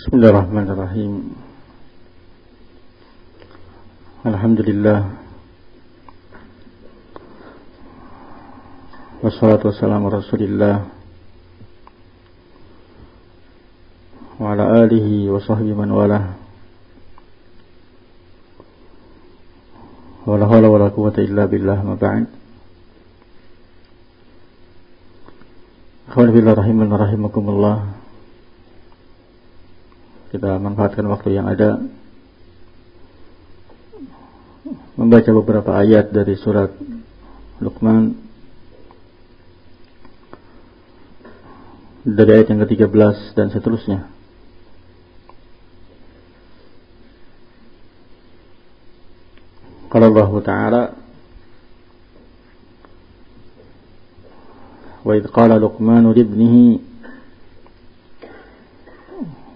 بسم الله الرحمن الرحيم الحمد لله والصلاة والسلام على رسول الله وعلى آله وصحبه من والاه ولا حول ولا قوة إلا بالله ما بعد أخواني بالله رحمنا رحمكم الله kita manfaatkan waktu yang ada membaca beberapa ayat dari surat Luqman dari ayat yang ke-13 dan seterusnya. Kalau Allah Ta'ala Wa idh qala Luqman libnihi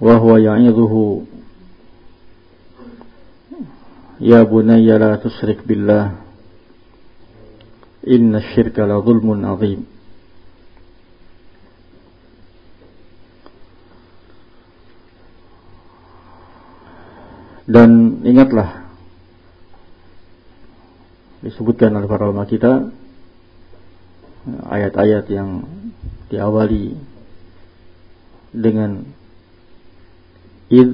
وهو يعظه يا بني لا تشرك بالله إن الشرك لظلم عظيم Dan ingatlah disebutkan oleh para ulama kita ayat-ayat yang diawali dengan id.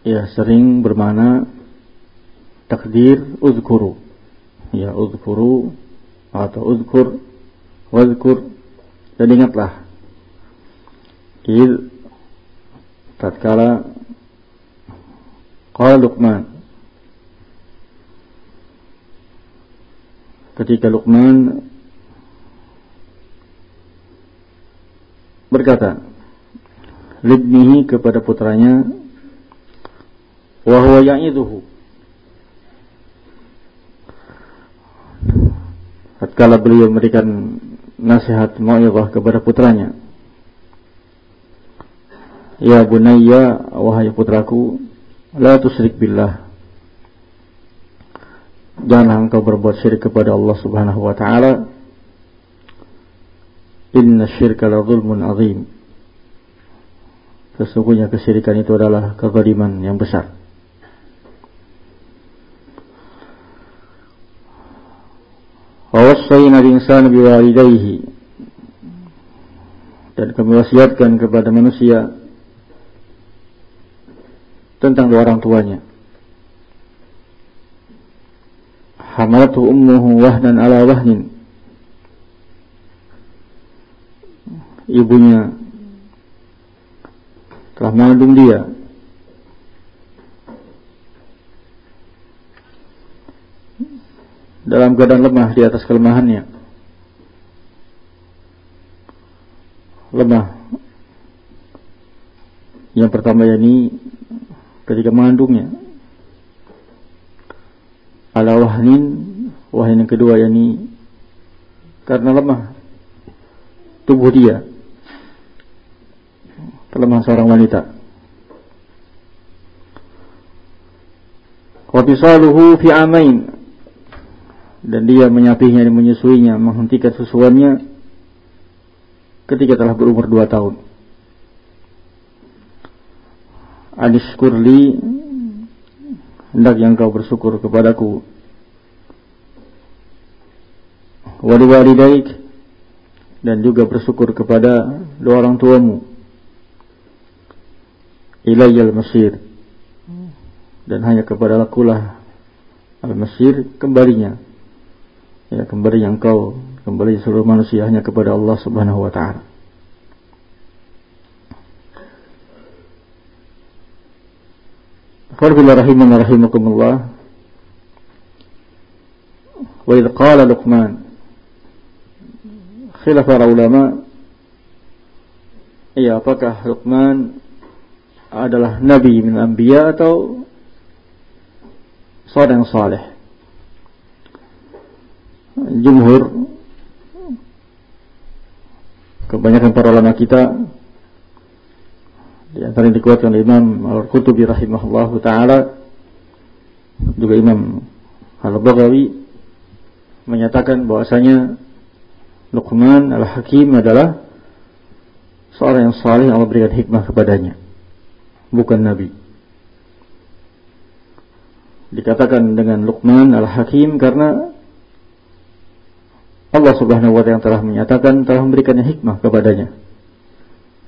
Ya sering bermana takdir uzkuru. Ya uzkuru atau uzkur wazkur. Dan ingatlah id tatkala qala Luqman. Ketika Luqman berkata libnihi kepada putranya wa huwa ya'idhuhu tatkala beliau memberikan nasihat mau'izah kepada putranya Ya bunayya wahai putraku la tusyrik billah. Janganlah engkau berbuat syirik kepada Allah Subhanahu wa taala. Inna syirka la zulmun azim Sesungguhnya kesyirikan itu adalah kezaliman yang besar. Wawassayna al-insana biwalidayhi dan kami wasiatkan kepada manusia tentang dua orang tuanya. Hamalatu ummuhu wahnan ala wahnin. Ibunya telah mengandung dia. Dalam keadaan lemah di atas kelemahannya. Lemah. Yang pertama yakni ketika mengandungnya. Ala wahnin wahnin yang kedua yakni karena lemah tubuh dia kelemahan seorang wanita. Wafisaluhu fi amain dan dia menyapihnya dan menyusuinya, menghentikan susuannya ketika telah berumur dua tahun. Adiskurli hendak yang kau bersyukur kepadaku wali walidaik dan juga bersyukur kepada dua orang tuamu ilayyal masir dan hanya kepada lakulah al-masir kembalinya. Ya kembali yang kau kembali seluruh manusia hanya kepada Allah Subhanahu wa taala. Farbillah rahimah rahimakumullah. Wa idh qala Luqman Khilaf para ulama Ya apakah Luqman adalah nabi min anbiya atau seorang saleh. Jumhur kebanyakan para ulama kita di antara yang dikuatkan Imam Al-Qutubi rahimahullah taala juga Imam Al-Baghawi menyatakan bahwasanya Luqman Al-Hakim adalah seorang yang saleh Allah berikan hikmah kepadanya bukan nabi dikatakan dengan Luqman al-Hakim karena Allah Subhanahu wa taala telah menyatakan telah memberikannya hikmah kepadanya.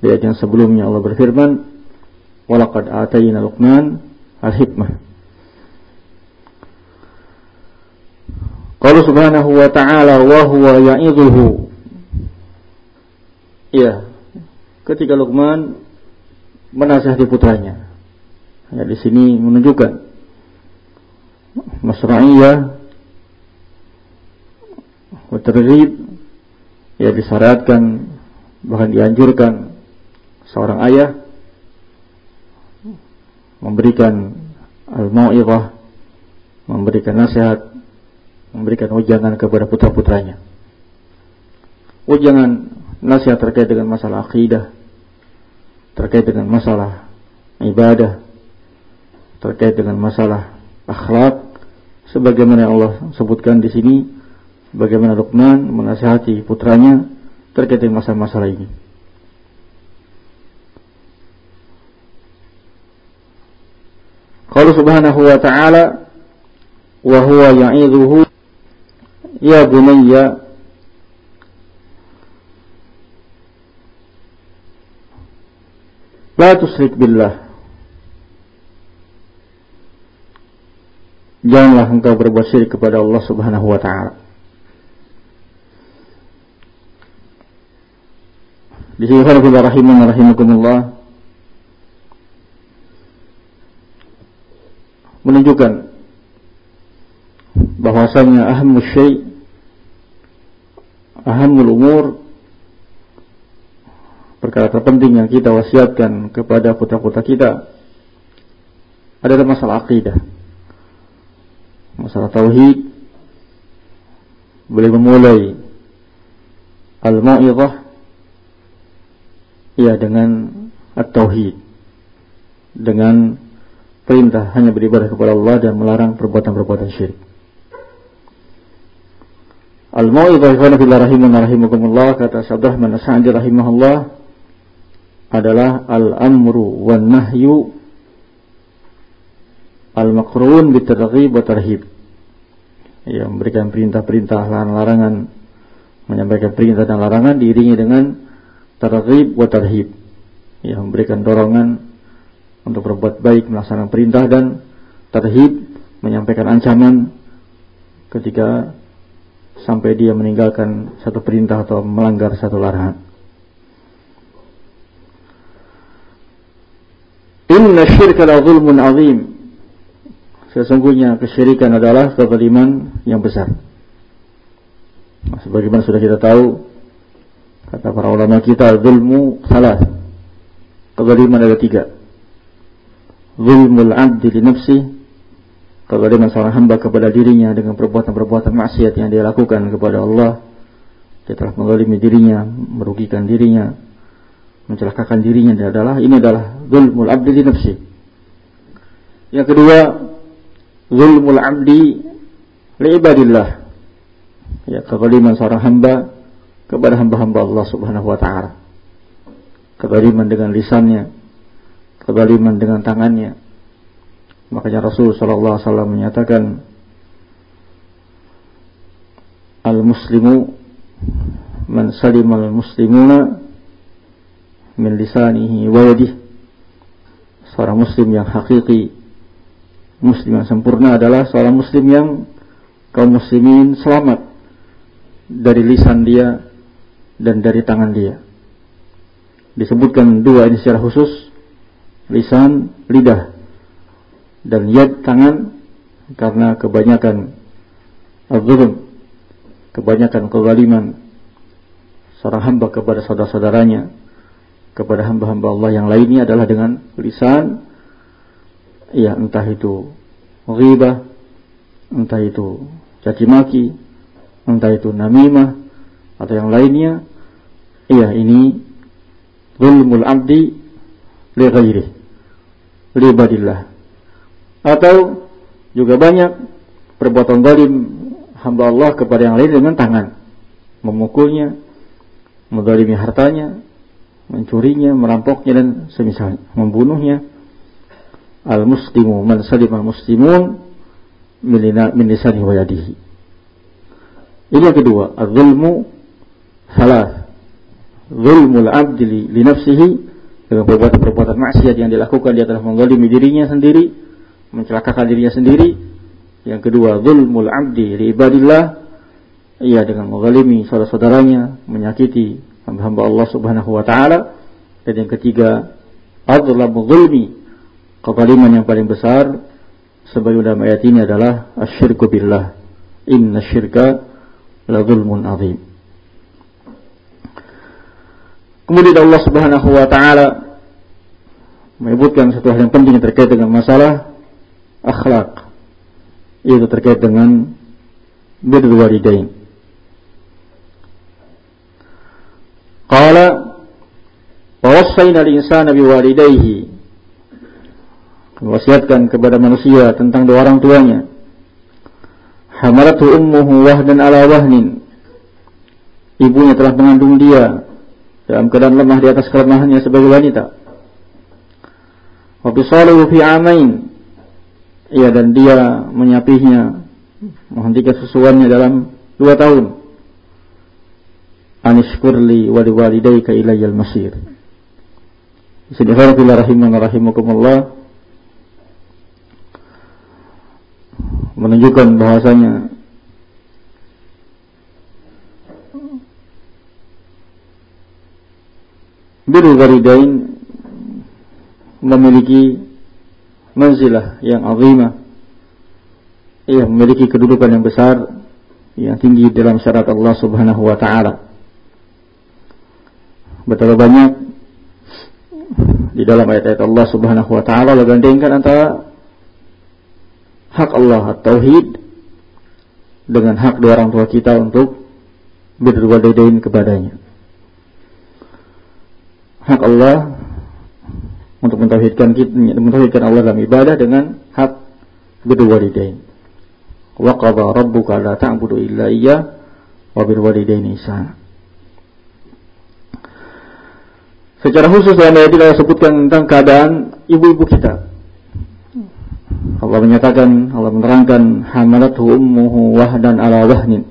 Di ayat yang sebelumnya Allah berfirman, "Walaqad atayna Luqman al-hikmah." Qala Subhanahu wa taala wa huwa ya'idhuhu. Ya, ketika Luqman menasihati putranya. Ya, di sini menunjukkan masra'iyah Waterrib ya disyaratkan bahkan dianjurkan seorang ayah memberikan al-mau'izah memberikan nasihat memberikan ujangan kepada putra-putranya ujangan nasihat terkait dengan masalah akidah terkait dengan masalah ibadah terkait dengan masalah akhlak sebagaimana Allah sebutkan di sini bagaimana Luqman menasihati putranya terkait dengan masalah-masalah ini. Kalau subhanahu wa ta'ala wa huwa ya'idhuhu ya bunayya la tusrik billah Janganlah engkau berbuat syirik kepada Allah Subhanahu wa taala. Di sini Allah rahimun rahimakumullah menunjukkan bahwasanya ahamul syai ahamul umur perkara terpenting yang kita wasiatkan kepada putra-putra kita adalah masalah akidah masalah tauhid boleh memulai al-mau'izah ya dengan at-tauhid dengan perintah hanya beribadah kepada Allah dan melarang perbuatan-perbuatan syirik. Al-Mau'izah ikhwan fillah rahimun rahimakumullah kata Syabdah Rahman Sa'di rahimahullah adalah al-amru wan nahyu al-maqrun bitarghib wa tarhib. Ya, memberikan perintah-perintah larangan menyampaikan perintah dan larangan diiringi dengan targhib wa tarhib ya memberikan dorongan untuk berbuat baik melaksanakan perintah dan tarhib menyampaikan ancaman ketika sampai dia meninggalkan satu perintah atau melanggar satu larangan Inna syirka la zulmun azim Sesungguhnya kesyirikan adalah kezaliman yang besar. Nah, sebagaimana sudah kita tahu, Kata para ulama kita, zulmu salah. Kezaliman ada tiga. Zulmul abdi li nafsi. Kezaliman seorang hamba kepada dirinya dengan perbuatan-perbuatan maksiat yang dia lakukan kepada Allah. Dia telah menggalimi dirinya, merugikan dirinya, mencelakakan dirinya. Dia adalah ini adalah zulmul abdi li nafsi. Yang kedua, zulmul abdi li ibadillah. Ya, kezaliman seorang hamba kepada hamba-hamba Allah Subhanahu wa taala. Kezaliman dengan lisannya, kezaliman dengan tangannya. Makanya Rasul sallallahu alaihi wasallam menyatakan Al-muslimu man al muslimuna min lisanihi wa yadihi. Seorang muslim yang hakiki, muslim yang sempurna adalah seorang muslim yang kaum muslimin selamat dari lisan dia dan dari tangan dia. Disebutkan dua ini secara khusus, lisan, lidah, dan yad tangan karena kebanyakan al kebanyakan kezaliman seorang hamba kepada saudara-saudaranya, kepada hamba-hamba Allah yang lainnya adalah dengan lisan, ya entah itu ghibah, entah itu caci maki, entah itu namimah, atau yang lainnya. Iya, ini zulmul abdi li ghairi li badillah. Atau juga banyak perbuatan zalim hamba Allah kepada yang lain dengan tangan, memukulnya, menzalimi hartanya, mencurinya, merampoknya dan semisal membunuhnya. Al-muslimu man salim al-muslimun min lisani wa yadihi. Ini yang kedua, az-zulmu salah. Zulmul abdi li, li nafsihi dengan perbuatan-perbuatan maksiat yang dilakukan dia telah menggolimi dirinya sendiri, mencelakakan dirinya sendiri. Yang kedua, zulmul abdi li ibadillah ia dengan mengalimi saudara-saudaranya, menyakiti hamba-hamba Allah Subhanahu wa taala. Dan yang ketiga, adzlamu zulmi, kezaliman yang paling besar sebagai dalam ayat ini adalah asyirku billah. Inna syirka la zulmun azim. Kemudian Allah Subhanahu wa taala menyebutkan satu hal yang penting terkait dengan masalah akhlak. Yaitu terkait dengan birrul walidain. Qala wa wassayna al-insana biwalidayhi. Wasiatkan kepada manusia tentang dua orang tuanya. Hamalatu ummuhu wahdan ala wahnin. Ibunya telah mengandung dia dalam keadaan lemah di atas kelemahannya sebagai wanita. Wa bisaluhu fi amain. Iya dan dia menyapihnya menghentikan susuannya dalam dua tahun anishkurli wa liwalidayka ilayyal masir. Bismillahirrahmanirrahim. Rahimana rahimakumullah. Menunjukkan bahasanya Birul walidain memiliki manzilah yang azimah. Ia memiliki kedudukan yang besar yang tinggi dalam syarat Allah Subhanahu wa taala betapa banyak di dalam ayat-ayat Allah Subhanahu wa taala menggandengkan antara hak Allah tauhid dengan hak dua orang tua kita untuk berwalidain kepadanya. Hak Allah untuk mentauhidkan kita, mentauhidkan Allah dalam ibadah dengan hak berwalidain. Wa qadha rabbuka la ta'budu illa iyyah wa bil walidaini ihsana. Secara khusus dalam ayat ini sebutkan tentang keadaan ibu-ibu kita. Allah menyatakan, Allah menerangkan hamalathu ummuhu wahdan ala wahnin.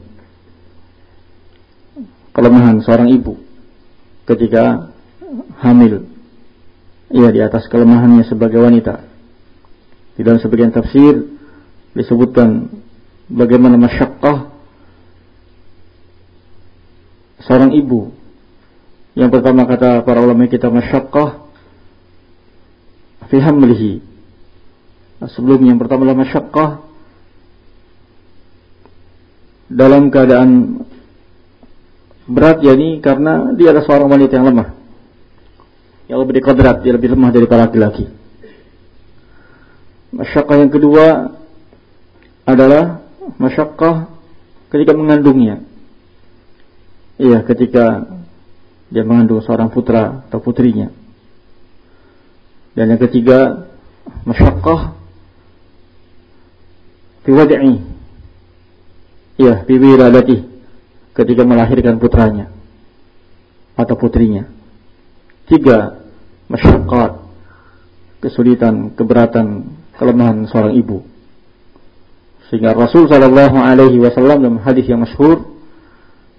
Kelemahan seorang ibu ketika hamil. Ia di atas kelemahannya sebagai wanita. Di dalam sebagian tafsir disebutkan bagaimana masyakkah seorang ibu yang pertama kata para ulama kita masyakkah fi hamlihi. Nah, sebelum yang pertama adalah masyakkah dalam keadaan berat yakni karena dia adalah seorang wanita yang lemah. Yang lebih dikodrat, dia lebih lemah dari para laki-laki. Masyakkah yang kedua adalah masyakkah ketika mengandungnya. Iya, ketika dia mengandung seorang putra atau putrinya. Dan yang ketiga, masyakkah fi wad'i. Iya, fi wiladati ketika melahirkan putranya atau putrinya. Tiga, masyaqqat kesulitan, keberatan, kelemahan seorang ibu. Sehingga Rasul sallallahu alaihi wasallam dalam hadis yang masyhur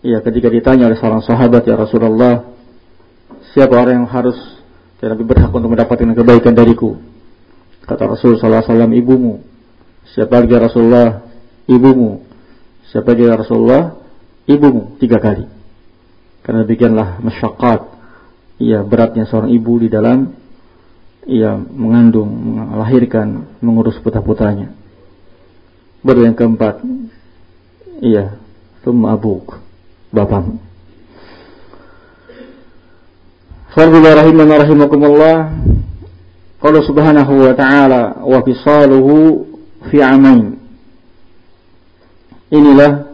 Ya, ketika ditanya oleh seorang sahabat ya Rasulullah, siapa orang yang harus dan lebih berhak untuk mendapatkan kebaikan dariku? Kata Rasul wasallam, ibumu. Siapa lagi ya Rasulullah? Ibumu. Siapa lagi ya Rasulullah? Ibumu tiga kali. Karena demikianlah masyakat, ya beratnya seorang ibu di dalam ia mengandung, melahirkan, mengurus putra-putranya. Baru yang keempat, iya, thumma abuk bapakmu. Fardullah rahimah rahimakumullah. Qala subhanahu wa ta'ala wa fisaluhu fi amain Inilah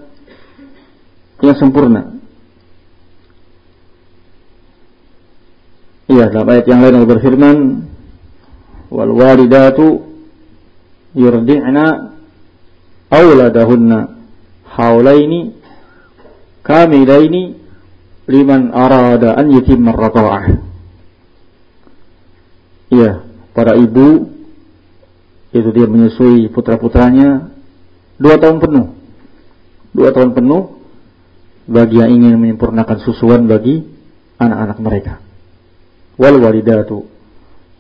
yang sempurna. Iya dalam ayat yang lain Allah berfirman Wal walidatu yurdi'na awladahunna hawlaini kamilaini liman arada an yutimma radha'ah. ya para ibu itu dia menyusui putra-putranya dua tahun penuh. Dua tahun penuh bagi yang ingin menyempurnakan susuan bagi anak-anak mereka. Wal walidatu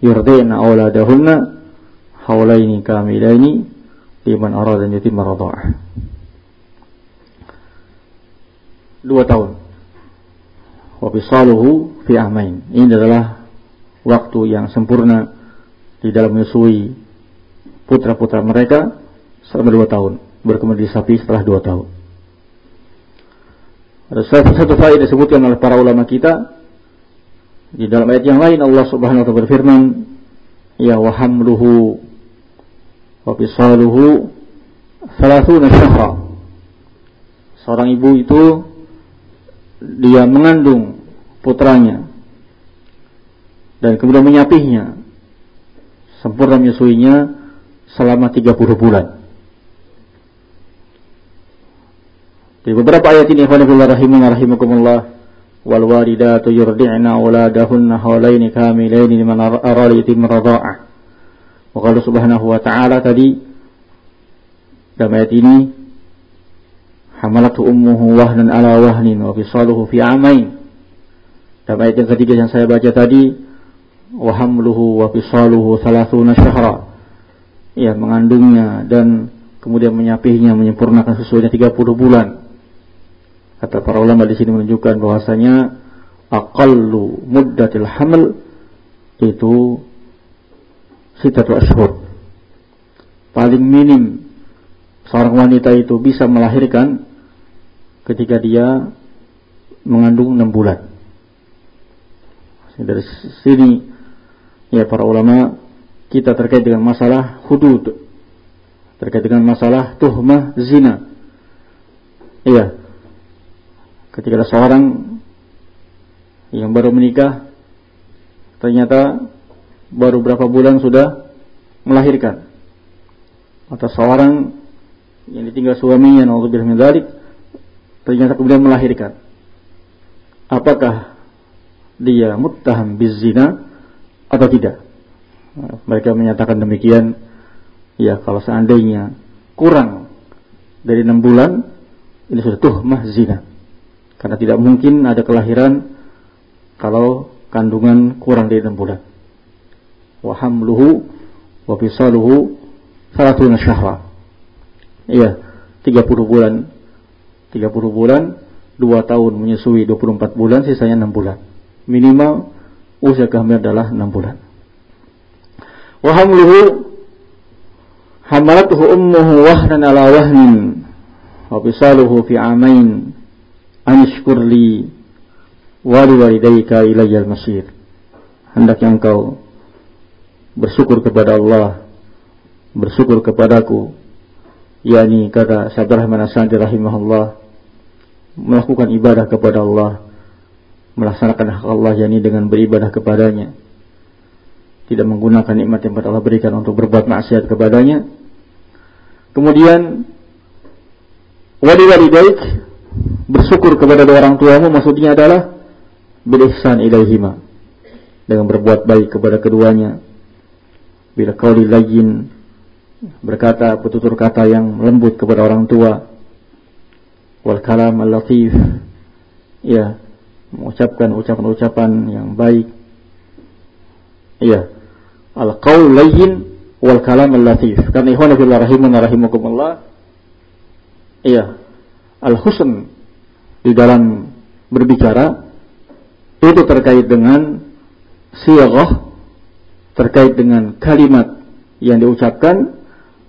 yurdina auladahunna haulaini kamilaini liman arada yatimma radha'ah dua tahun. Wa bisaluhu fi amain ini adalah waktu yang sempurna di dalam menyusui putra-putra mereka selama dua tahun. Berkemudian disapi setelah dua tahun. Ada satu, satu faedah disebutkan oleh para ulama kita. Di dalam ayat yang lain Allah Subhanahu wa taala berfirman ya wa hamluhu wa bisaluhu 30 syahra. Seorang ibu itu dia mengandung putranya dan kemudian menyapihnya sempurna menyusuinya selama 30 bulan. Di beberapa ayat ini Ikhwanullah rahimahullah rahimakumullah wal walidatu yurdi'na auladahunna hawlaini kamilaini liman arada yatim radha'ah. Wa qala subhanahu wa ta'ala tadi dalam ayat ini hamalatu ummuhu wahnan ala wahnin wa fisaluhu fi amain. Dalam ayat yang ketiga yang saya baca tadi, wa hamluhu wa fisaluhu thalathuna syahra. Ya, mengandungnya dan kemudian menyapihnya, menyempurnakan sesuainya 30 bulan. Kata para ulama di sini menunjukkan bahwasanya aqallu muddatil haml itu sitatu ashhur. Paling minim seorang wanita itu bisa melahirkan ketika dia mengandung enam bulan. Dari sini ya para ulama kita terkait dengan masalah hudud terkait dengan masalah tuhmah zina. Iya. Ketika ada seorang yang baru menikah ternyata baru berapa bulan sudah melahirkan. Atau seorang yang ditinggal suaminya, naudzubillah min dzalik, ternyata kemudian melahirkan. Apakah dia muttaham bizina atau tidak? Mereka menyatakan demikian. Ya, kalau seandainya kurang dari enam bulan, ini sudah tuhmah zina. Karena tidak mungkin ada kelahiran kalau kandungan kurang dari enam bulan. Wa hamluhu wa fisaluhu salatuna syahra. Iya, 30 bulan 30 bulan, 2 tahun menyusui 24 bulan, sisanya 6 bulan. Minimal usia kehamilan adalah 6 bulan. Wa hamluhu hamalatuhu ummuhu wahnan ala wahnin wa bisaluhu fi amain anishkur li wa liwalidayka ilayyal masir. Hendaknya engkau bersyukur kepada Allah, bersyukur kepadaku yakni kata Syekh Rahman Asadi rahimahullah melakukan ibadah kepada Allah melaksanakan hak Allah yakni dengan beribadah kepadanya. Tidak menggunakan nikmat yang Allah berikan untuk berbuat maksiat kepadanya. Kemudian wali baik bersyukur kepada orang tuamu maksudnya adalah bil ihsan ilaihima dengan berbuat baik kepada keduanya. Bila kau layyin berkata petutur kata yang lembut kepada orang tua. Wal kalam al latif. Ya mengucapkan ucapan-ucapan yang baik. Ya al qaul layyin wal kalam al latif. Karena ikhwan fillah rahimun rahimakumullah. Iya al husn di dalam berbicara itu terkait dengan siyghah terkait dengan kalimat yang diucapkan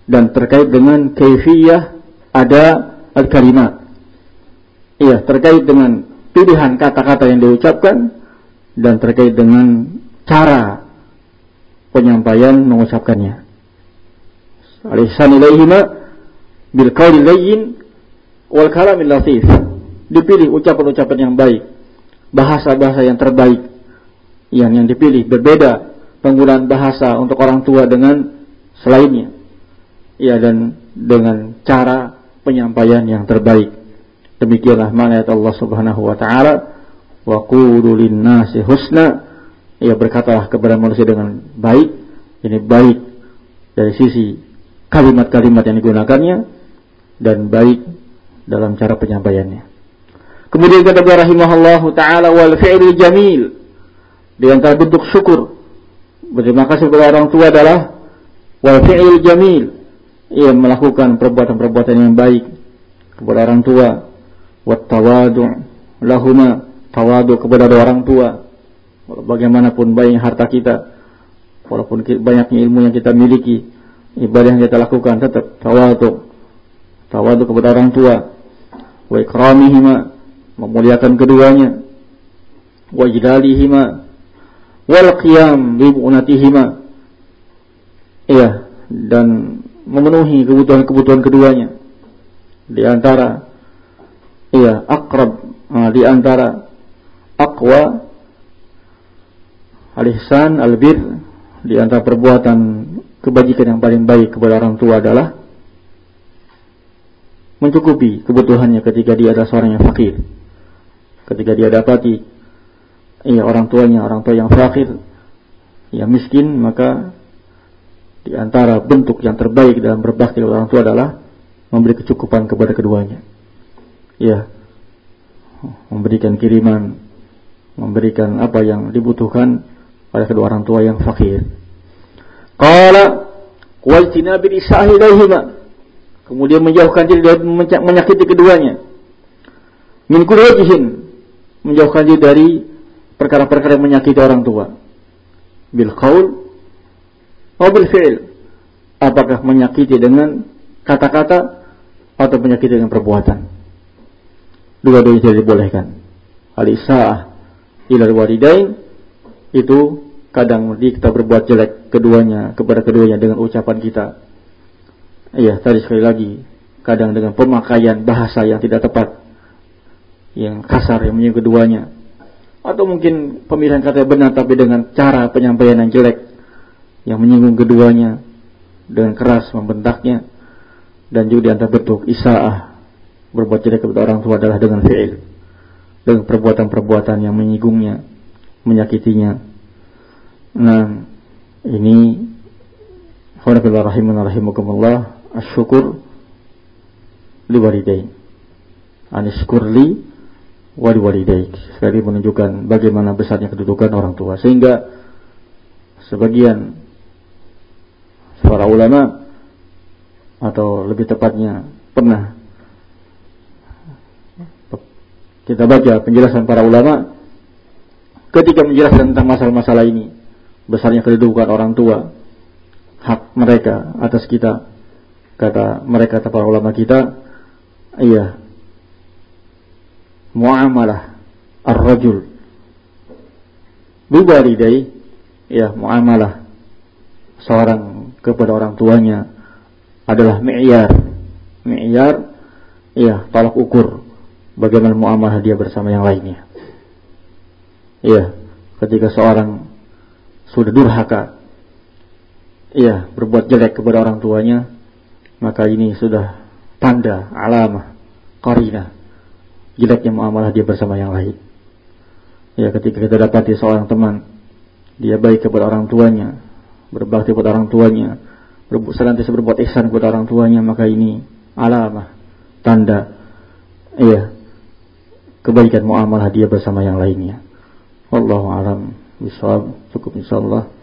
dan terkait dengan kaifiyah ada al-kalimat. Iya, terkait dengan pilihan kata-kata yang diucapkan dan terkait dengan cara penyampaian mengucapkannya. Al-ihsan ilaihima bil qawli layyin wal kalamil latif. Dipilih ucapan-ucapan yang baik, bahasa-bahasa yang terbaik yang yang dipilih berbeda penggunaan bahasa untuk orang tua dengan selainnya ya dan dengan cara penyampaian yang terbaik. Demikianlah ayat Allah Subhanahu wa taala wa qulu nasi husna. Ya berkatalah kepada manusia dengan baik ini baik dari sisi kalimat-kalimat yang digunakannya dan baik dalam cara penyampaiannya. Kemudian kata beliau rahimahullah taala wal fi'lul jamil. Di antara bentuk syukur berterima kasih kepada orang tua adalah wal fi'lul jamil ia melakukan perbuatan-perbuatan yang baik kepada orang tua wat tawadu lahuma tawadu kepada orang tua bagaimanapun banyak harta kita, walaupun banyaknya ilmu yang kita miliki, ibadah yang kita lakukan tetap tawadu. Tawadu kepada orang tua. Wa ikramihima, memuliakan keduanya. Wa jidalihima, wal qiyam bi Iya, dan memenuhi kebutuhan-kebutuhan keduanya. Di antara iya, akrab, ah, di antara akwa Al-ihsan, al-bir di antara perbuatan kebajikan yang paling baik kepada orang tua adalah mencukupi kebutuhannya ketika dia adalah seorang yang fakir. Ketika dia dapati ya orang tuanya orang tua yang fakir, yang miskin, maka di antara bentuk yang terbaik dalam berbakti kepada orang tua adalah memberi kecukupan kepada keduanya. Ya, memberikan kiriman, memberikan apa yang dibutuhkan pada kedua orang tua yang fakir. Qala ilaihima. Kemudian menjauhkan diri dari menyakiti keduanya. Min kulli menjauhkan diri dari perkara-perkara yang menyakiti orang tua. Bil qaul atau bil fi'il. Apakah menyakiti dengan kata-kata atau menyakiti dengan perbuatan? Dua-duanya tidak dibolehkan. Al-isa'ah ila walidain itu kadang kita berbuat jelek keduanya kepada keduanya dengan ucapan kita. Iya, tadi sekali lagi, kadang dengan pemakaian bahasa yang tidak tepat, yang kasar yang menyinggung keduanya, atau mungkin pemilihan kata benar tapi dengan cara penyampaian yang jelek yang menyinggung keduanya dengan keras membentaknya dan juga di antara bentuk isaah berbuat jelek kepada orang tua adalah dengan fi'il dengan perbuatan-perbuatan yang menyinggungnya menyakitinya. Nah, ini Alhamdulillah rahimun rahimakumullah asyukur li wali walidaik. Sekali menunjukkan bagaimana besarnya kedudukan orang tua. Sehingga sebagian para ulama atau lebih tepatnya pernah. Kita baca penjelasan para ulama ketika menjelaskan tentang masalah-masalah ini. Besarnya kedudukan orang tua hak mereka atas kita kata mereka para ulama kita iya muamalah ar-rajul. Biwalidai ya muamalah seorang kepada orang tuanya adalah mi'yar mi'yar ya tolak ukur bagaimana muamalah dia bersama yang lainnya Iya, ketika seorang sudah durhaka, iya, berbuat jelek kepada orang tuanya, maka ini sudah tanda, alamah, korina, jeleknya muamalah dia bersama yang lain. Ya, ketika kita dapati seorang teman, dia baik kepada orang tuanya, berbakti kepada orang tuanya, berbu senantiasa berbuat ihsan kepada orang tuanya, maka ini alamah, tanda, iya, kebaikan muamalah dia bersama yang lainnya. Wallahu alam bisawab. Cukup insyaallah.